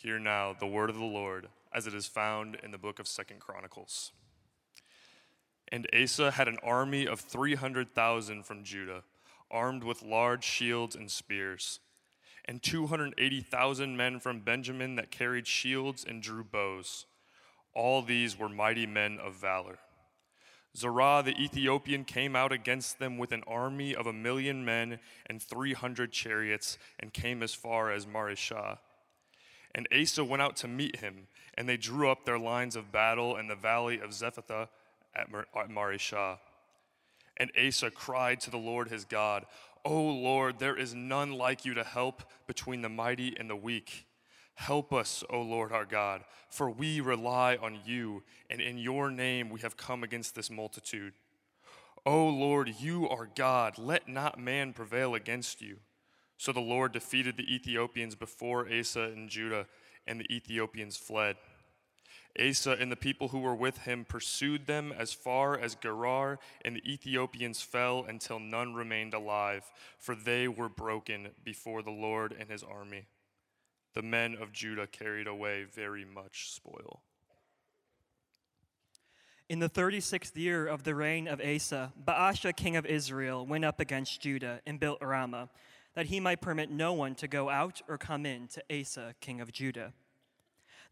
Hear now the word of the Lord as it is found in the book of Second Chronicles. And Asa had an army of 300,000 from Judah, armed with large shields and spears, and 280,000 men from Benjamin that carried shields and drew bows. All these were mighty men of valor. Zerah the Ethiopian came out against them with an army of a million men and 300 chariots and came as far as Mareshah. And Asa went out to meet him, and they drew up their lines of battle in the valley of Zephathah at Mareshah. And Asa cried to the Lord his God, O Lord, there is none like you to help between the mighty and the weak. Help us, O Lord our God, for we rely on you, and in your name we have come against this multitude. O Lord, you are God, let not man prevail against you. So the Lord defeated the Ethiopians before Asa and Judah, and the Ethiopians fled. Asa and the people who were with him pursued them as far as Gerar, and the Ethiopians fell until none remained alive, for they were broken before the Lord and his army. The men of Judah carried away very much spoil. In the 36th year of the reign of Asa, Baasha, king of Israel, went up against Judah and built Ramah, that he might permit no one to go out or come in to Asa, king of Judah.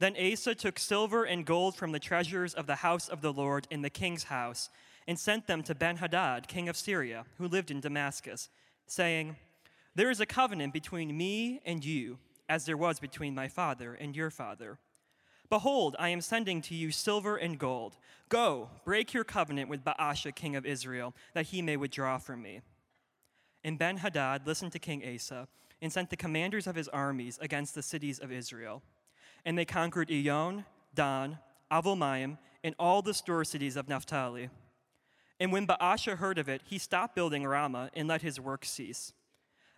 Then Asa took silver and gold from the treasures of the house of the Lord in the king's house and sent them to Benhadad, king of Syria, who lived in Damascus, saying, There is a covenant between me and you, as there was between my father and your father. Behold, I am sending to you silver and gold. Go, break your covenant with Baasha, king of Israel, that he may withdraw from me. And Benhadad listened to King Asa and sent the commanders of his armies against the cities of Israel and they conquered Iyon, Dan, Avulmaim, and all the store cities of Naphtali. And when Baasha heard of it, he stopped building Ramah and let his work cease.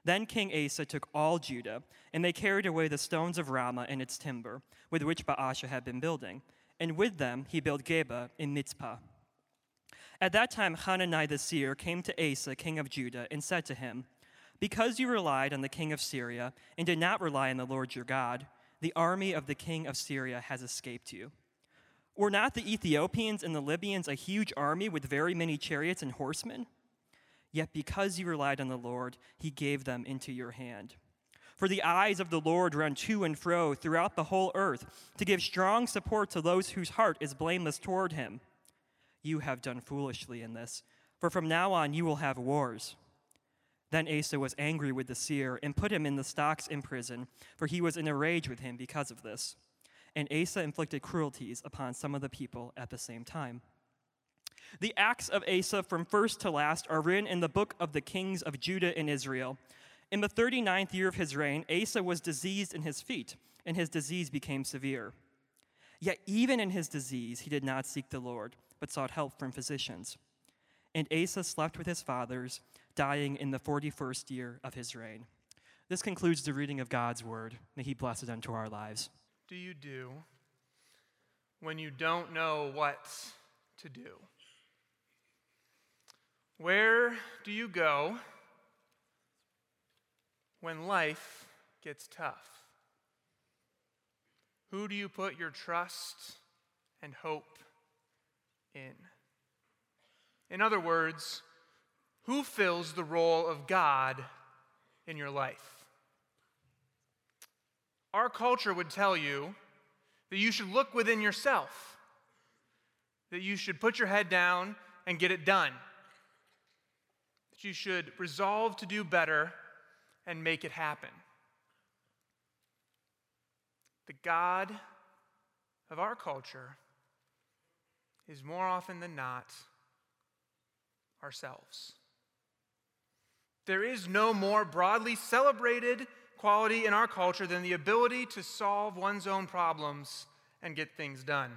Then King Asa took all Judah, and they carried away the stones of Ramah and its timber, with which Baasha had been building. And with them he built Geba in Mizpah. At that time, Hanani the seer came to Asa, king of Judah, and said to him, Because you relied on the king of Syria and did not rely on the Lord your God, the army of the king of Syria has escaped you. Were not the Ethiopians and the Libyans a huge army with very many chariots and horsemen? Yet because you relied on the Lord, he gave them into your hand. For the eyes of the Lord run to and fro throughout the whole earth to give strong support to those whose heart is blameless toward him. You have done foolishly in this, for from now on you will have wars. Then Asa was angry with the seer and put him in the stocks in prison, for he was in a rage with him because of this. And Asa inflicted cruelties upon some of the people at the same time. The acts of Asa from first to last are written in the book of the kings of Judah and Israel. In the 39th year of his reign, Asa was diseased in his feet, and his disease became severe. Yet even in his disease, he did not seek the Lord, but sought help from physicians. And Asa slept with his fathers dying in the 41st year of his reign. This concludes the reading of God's word. May he bless it unto our lives. Do you do when you don't know what to do? Where do you go when life gets tough? Who do you put your trust and hope in? In other words, who fills the role of God in your life? Our culture would tell you that you should look within yourself, that you should put your head down and get it done, that you should resolve to do better and make it happen. The God of our culture is more often than not ourselves. There is no more broadly celebrated quality in our culture than the ability to solve one's own problems and get things done.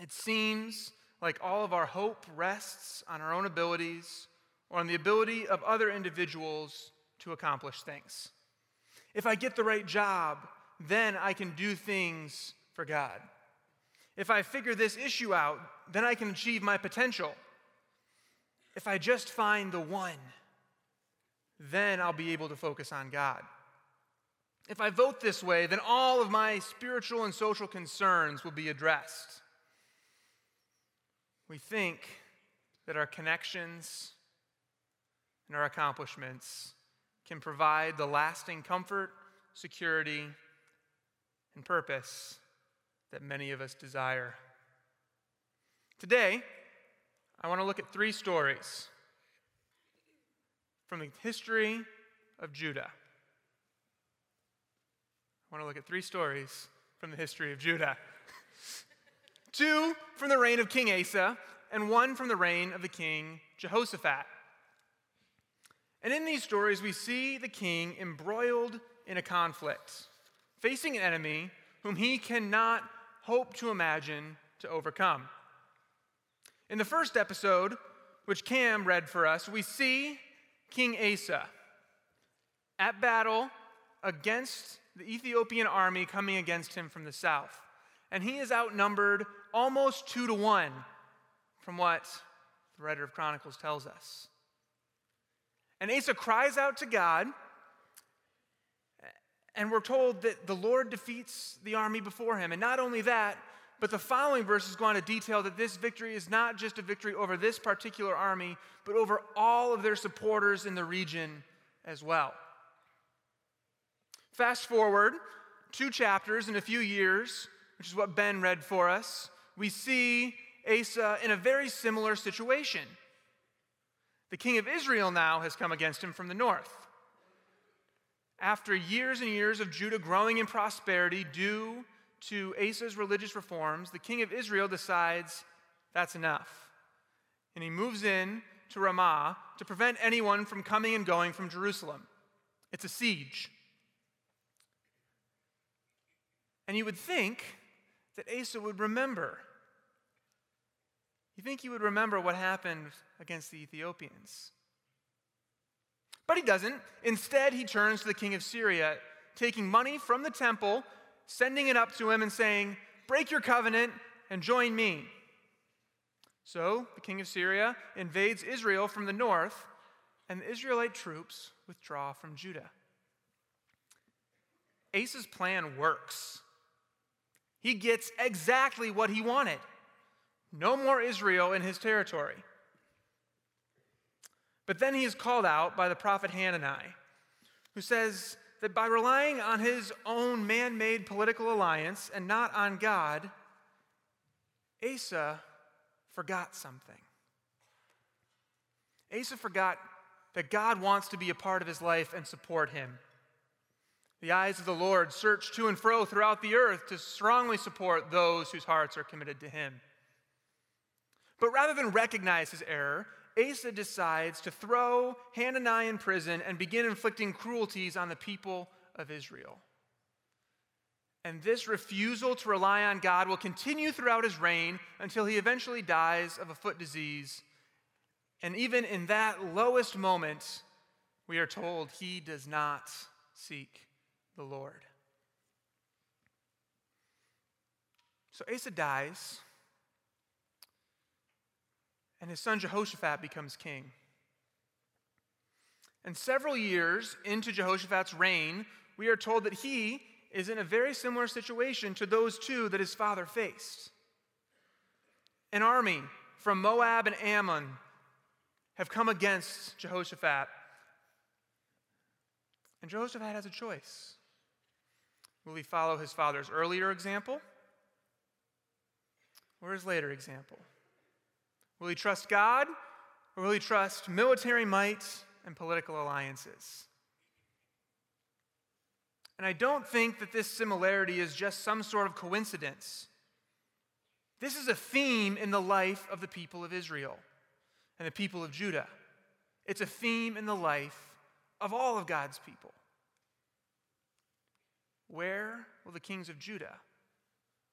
It seems like all of our hope rests on our own abilities or on the ability of other individuals to accomplish things. If I get the right job, then I can do things for God. If I figure this issue out, then I can achieve my potential. If I just find the one, then I'll be able to focus on God. If I vote this way, then all of my spiritual and social concerns will be addressed. We think that our connections and our accomplishments can provide the lasting comfort, security, and purpose that many of us desire. Today, I want to look at three stories from the history of Judah. I want to look at three stories from the history of Judah. Two from the reign of King Asa, and one from the reign of the king Jehoshaphat. And in these stories, we see the king embroiled in a conflict, facing an enemy whom he cannot hope to imagine to overcome. In the first episode, which Cam read for us, we see King Asa at battle against the Ethiopian army coming against him from the south. And he is outnumbered almost two to one from what the writer of Chronicles tells us. And Asa cries out to God, and we're told that the Lord defeats the army before him. And not only that, but the following verses go on to detail that this victory is not just a victory over this particular army, but over all of their supporters in the region as well. Fast forward two chapters in a few years, which is what Ben read for us, we see Asa in a very similar situation. The king of Israel now has come against him from the north. After years and years of Judah growing in prosperity due to Asa's religious reforms, the king of Israel decides that's enough. And he moves in to Ramah to prevent anyone from coming and going from Jerusalem. It's a siege. And you would think that Asa would remember. You think he would remember what happened against the Ethiopians. But he doesn't. Instead, he turns to the king of Syria, taking money from the temple, sending it up to him, and saying, Break your covenant and join me. So the king of Syria invades Israel from the north, and the Israelite troops withdraw from Judah. Asa's plan works. He gets exactly what he wanted no more Israel in his territory. But then he is called out by the prophet Hanani, who says that by relying on his own man made political alliance and not on God, Asa forgot something. Asa forgot that God wants to be a part of his life and support him. The eyes of the Lord search to and fro throughout the earth to strongly support those whose hearts are committed to him. But rather than recognize his error, Asa decides to throw Hanani in prison and begin inflicting cruelties on the people of Israel. And this refusal to rely on God will continue throughout his reign until he eventually dies of a foot disease. And even in that lowest moment, we are told he does not seek the Lord. So Asa dies, and his son Jehoshaphat becomes king. And several years into Jehoshaphat's reign, we are told that he is in a very similar situation to those two that his father faced. An army from Moab and Ammon have come against Jehoshaphat. And Jehoshaphat has a choice. Will he follow his father's earlier example or his later example? Will he trust God or will he trust military might and political alliances? And I don't think that this similarity is just some sort of coincidence. This is a theme in the life of the people of Israel and the people of Judah. It's a theme in the life of all of God's people. Where will the kings of Judah,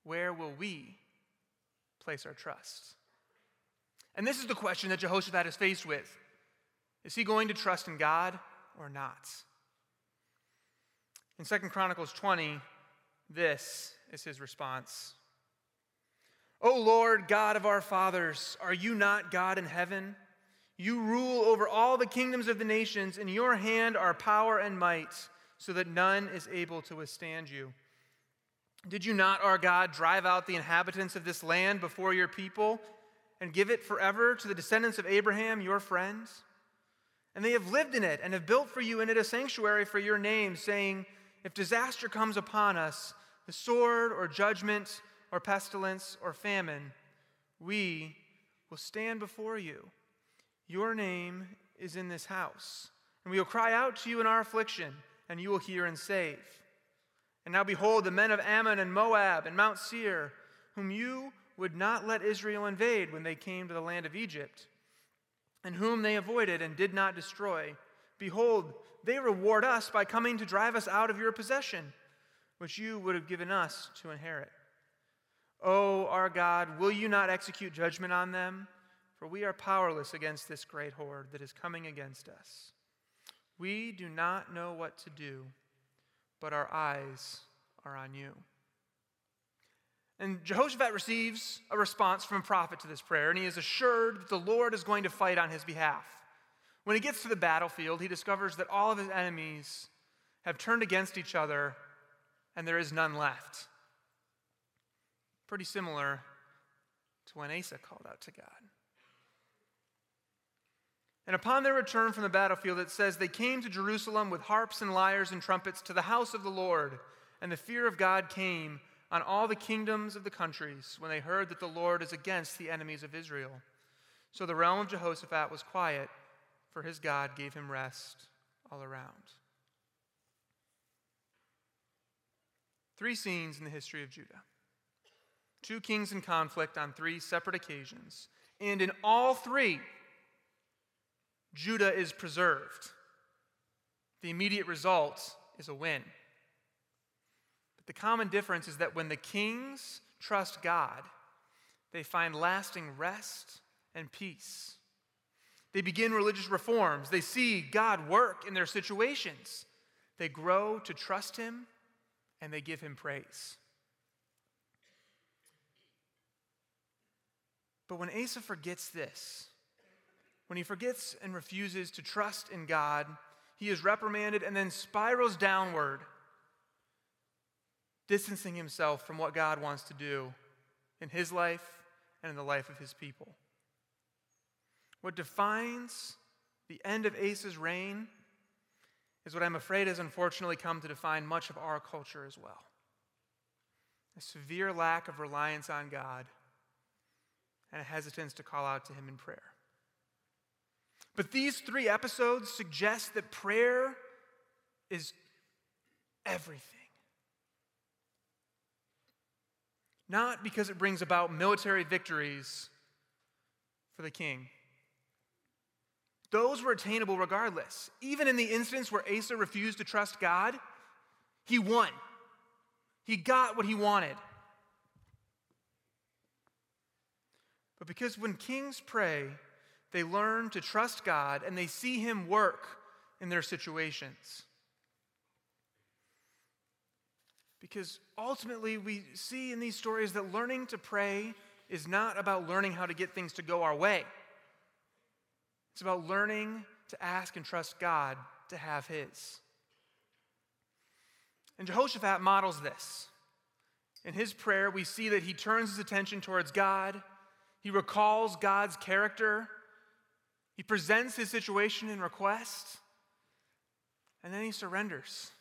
where will we place our trust? And this is the question that Jehoshaphat is faced with Is he going to trust in God or not? In 2 Chronicles 20, this is his response O Lord, God of our fathers, are you not God in heaven? You rule over all the kingdoms of the nations. In your hand are power and might. so that none is able to withstand you. Did you not, our God, drive out the inhabitants of this land before your people and give it forever to the descendants of Abraham, your friends? And they have lived in it and have built for you in it a sanctuary for your name, saying, If disaster comes upon us, the sword or judgment or pestilence or famine, we will stand before you. Your name is in this house, and we will cry out to you in our affliction, and you will hear and save. And now behold, the men of Ammon and Moab and Mount Seir, whom you would not let Israel invade when they came to the land of Egypt, and whom they avoided and did not destroy, behold, they reward us by coming to drive us out of your possession, which you would have given us to inherit. O oh, our God, will you not execute judgment on them? For we are powerless against this great horde that is coming against us. We do not know what to do but our eyes are on you. And Jehoshaphat receives a response from a prophet to this prayer, and he is assured that the Lord is going to fight on his behalf. When he gets to the battlefield, he discovers that all of his enemies have turned against each other, and there is none left. Pretty similar to when Asa called out to God. And upon their return from the battlefield, it says, They came to Jerusalem with harps and lyres and trumpets to the house of the Lord. And the fear of God came on all the kingdoms of the countries when they heard that the Lord is against the enemies of Israel. So the realm of Jehoshaphat was quiet, for his God gave him rest all around. Three scenes in the history of Judah. Two kings in conflict on three separate occasions. And in all three, Judah is preserved. The immediate result is a win. But the common difference is that when the kings trust God, they find lasting rest and peace. They begin religious reforms. They see God work in their situations. They grow to trust Him and they give Him praise. But when Asa forgets this, when he forgets and refuses to trust in God, he is reprimanded and then spirals downward, distancing himself from what God wants to do in his life and in the life of his people. What defines the end of Asa's reign is what I'm afraid has unfortunately come to define much of our culture as well a severe lack of reliance on God and a hesitance to call out to Him in prayer. But these three episodes suggest that prayer is everything. Not because it brings about military victories for the king. Those were attainable regardless. Even in the instance where Asa refused to trust God, he won. He got what he wanted. But because when kings pray, they learn to trust God and they see Him work in their situations. Because ultimately, we see in these stories that learning to pray is not about learning how to get things to go our way. It's about learning to ask and trust God to have His. And Jehoshaphat models this. In his prayer, we see that he turns his attention towards God, he recalls God's character he presents his situation and request, and then he surrenders.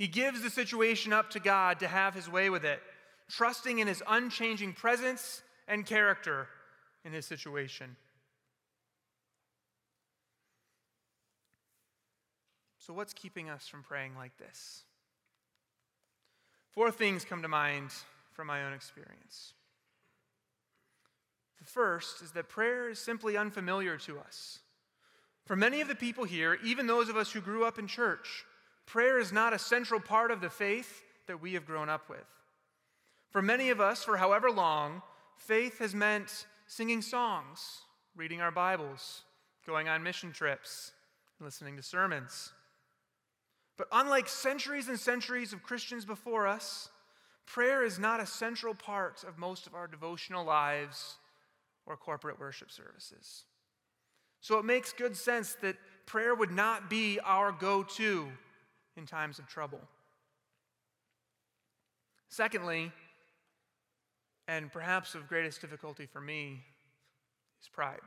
He gives the situation up to God to have his way with it, trusting in his unchanging presence and character in his situation. So, what's keeping us from praying like this? Four things come to mind from my own experience. The first is that prayer is simply unfamiliar to us. For many of the people here, even those of us who grew up in church, prayer is not a central part of the faith that we have grown up with. For many of us, for however long, faith has meant singing songs, reading our Bibles, going on mission trips, listening to sermons. But unlike centuries and centuries of Christians before us, prayer is not a central part of most of our devotional lives or corporate worship services. So it makes good sense that prayer would not be our go to in times of trouble. Secondly, and perhaps of greatest difficulty for me, is pride.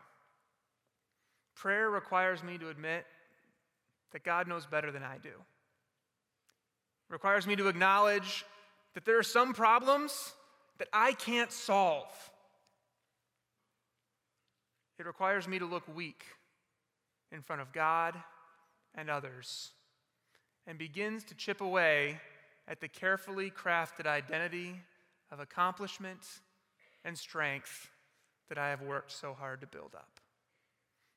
Prayer requires me to admit that God knows better than I do. It requires me to acknowledge that there are some problems that I can't solve. It requires me to look weak in front of God and others and begins to chip away at the carefully crafted identity of accomplishment and strength that I have worked so hard to build up.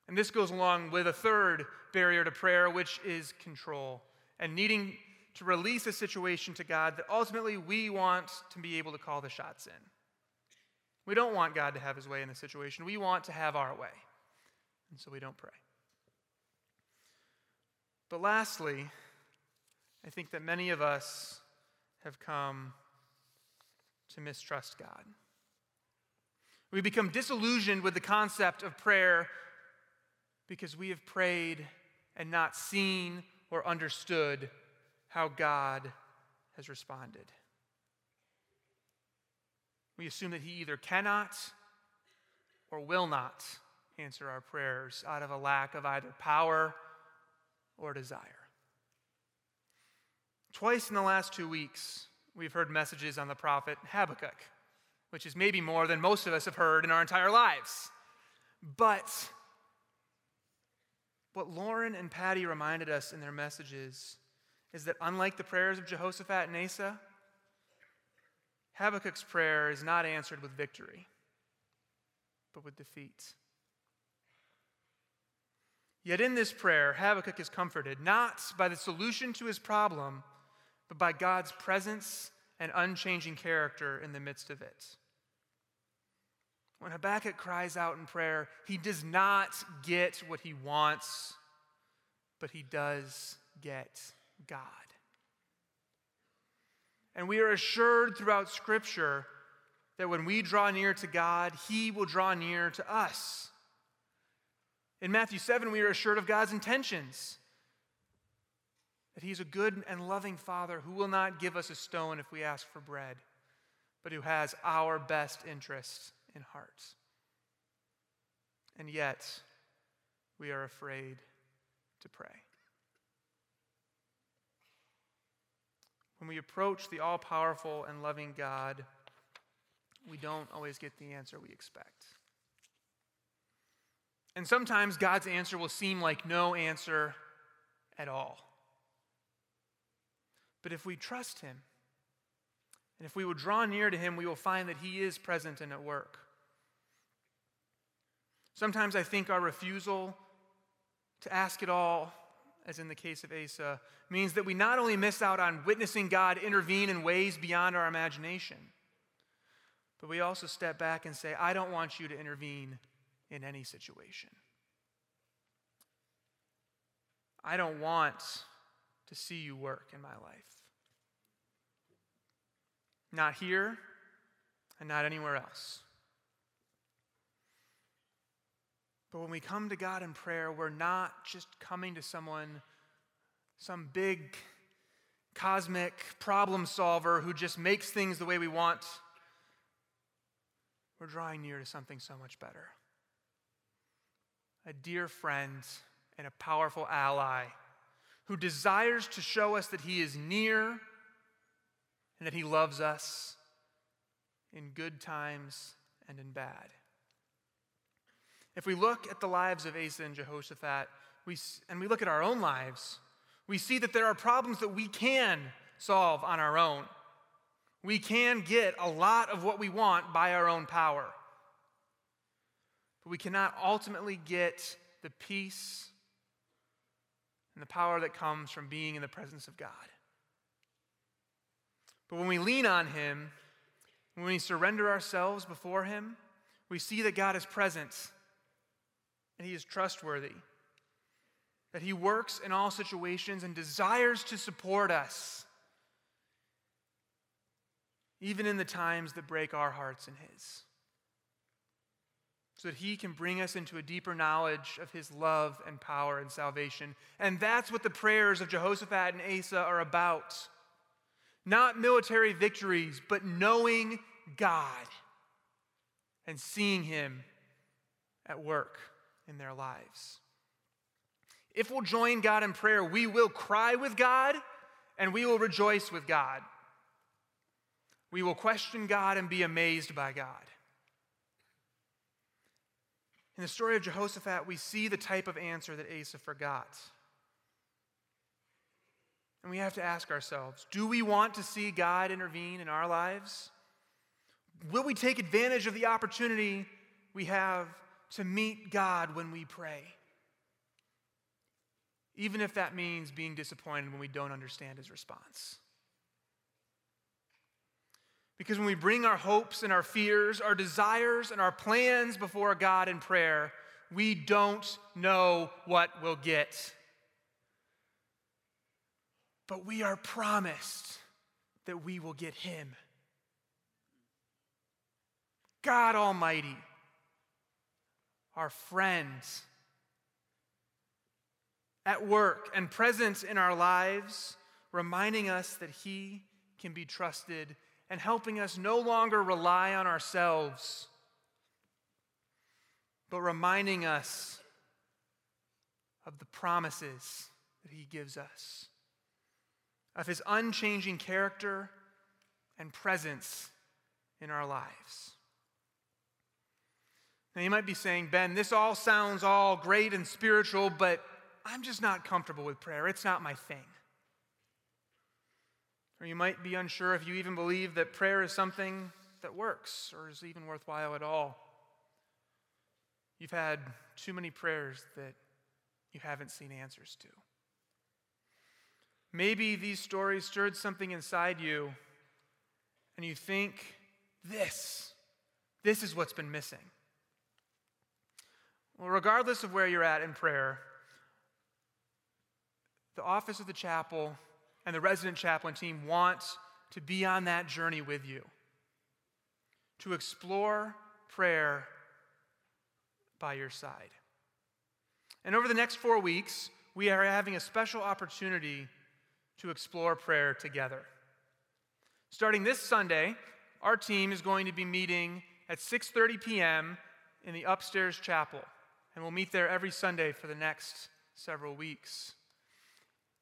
And this goes along with a third barrier to prayer, which is control and needing to release a situation to God that ultimately we want to be able to call the shots in. We don't want God to have his way in the situation. We want to have our way. And so we don't pray. But lastly, I think that many of us have come to mistrust God. We become disillusioned with the concept of prayer because we have prayed and not seen or understood how God has responded. We assume that He either cannot or will not answer our prayers out of a lack of either power or desire. Twice in the last two weeks, we've heard messages on the prophet Habakkuk, which is maybe more than most of us have heard in our entire lives. But what Lauren and Patty reminded us in their messages is that unlike the prayers of Jehoshaphat and Asa, Habakkuk's prayer is not answered with victory, but with defeat. Yet in this prayer, Habakkuk is comforted not by the solution to his problem, but by God's presence and unchanging character in the midst of it. When Habakkuk cries out in prayer, he does not get what he wants, but he does get God. And we are assured throughout Scripture that when we draw near to God, he will draw near to us. In Matthew 7, we are assured of God's intentions that He's a good and loving Father who will not give us a stone if we ask for bread, but who has our best interests in heart. And yet, we are afraid to pray. When we approach the all powerful and loving God, we don't always get the answer we expect. And sometimes God's answer will seem like no answer at all. But if we trust Him, and if we will draw near to Him, we will find that He is present and at work. Sometimes I think our refusal to ask it all, as in the case of Asa, means that we not only miss out on witnessing God intervene in ways beyond our imagination, but we also step back and say, I don't want you to intervene in any situation. I don't want to see you work in my life. Not here and not anywhere else. But when we come to God in prayer, we're not just coming to someone, some big cosmic problem solver who just makes things the way we want. We're drawing near to something so much better a dear friend and a powerful ally who desires to show us that he is near and that he loves us in good times and in bad. If we look at the lives of Asa and Jehoshaphat, we, and we look at our own lives, we see that there are problems that we can solve on our own. We can get a lot of what we want by our own power but we cannot ultimately get the peace and the power that comes from being in the presence of God. But when we lean on Him, when we surrender ourselves before Him, we see that God is present and He is trustworthy, that He works in all situations and desires to support us, even in the times that break our hearts and His. So that he can bring us into a deeper knowledge of his love and power and salvation. And that's what the prayers of Jehoshaphat and Asa are about. Not military victories, but knowing God and seeing him at work in their lives. If we'll join God in prayer, we will cry with God and we will rejoice with God. We will question God and be amazed by God. In the story of Jehoshaphat, we see the type of answer that Asa forgot. And we have to ask ourselves do we want to see God intervene in our lives? Will we take advantage of the opportunity we have to meet God when we pray? Even if that means being disappointed when we don't understand his response. Because when we bring our hopes and our fears, our desires and our plans before God in prayer, we don't know what we'll get. But we are promised that we will get Him. God Almighty, our friends, at work and present in our lives, reminding us that He can be trusted and helping us no longer rely on ourselves, but reminding us of the promises that He gives us, of His unchanging character and presence in our lives. Now, you might be saying, Ben, this all sounds all great and spiritual, but I'm just not comfortable with prayer. It's not my thing. Or you might be unsure if you even believe that prayer is something that works or is even worthwhile at all. You've had too many prayers that you haven't seen answers to. Maybe these stories stirred something inside you and you think, this, this is what's been missing. Well, regardless of where you're at in prayer, the office of the chapel and the resident chaplain team wants to be on that journey with you, to explore prayer by your side. And over the next four weeks, we are having a special opportunity to explore prayer together. Starting this Sunday, our team is going to be meeting at 6:30 p.m. in the upstairs chapel, and we'll meet there every Sunday for the next several weeks.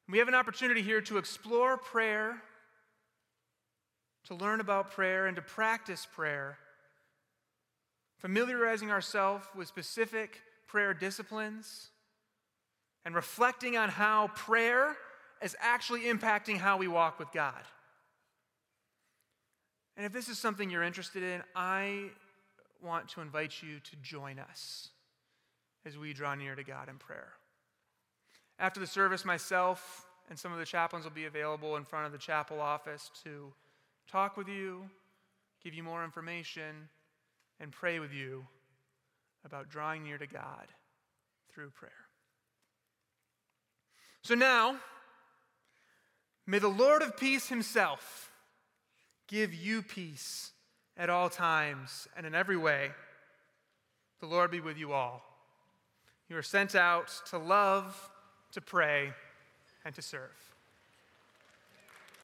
We have an opportunity here to explore prayer, to learn about prayer, and to practice prayer, familiarizing ourselves with specific prayer disciplines, and reflecting on how prayer is actually impacting how we walk with God. And if this is something you're interested in, I want to invite you to join us as we draw near to God in prayer. After the service, myself and some of the chaplains will be available in front of the chapel office to talk with you, give you more information, and pray with you about drawing near to God through prayer. So now, may the Lord of peace himself give you peace at all times and in every way. The Lord be with you all. You are sent out to love to pray, and to serve.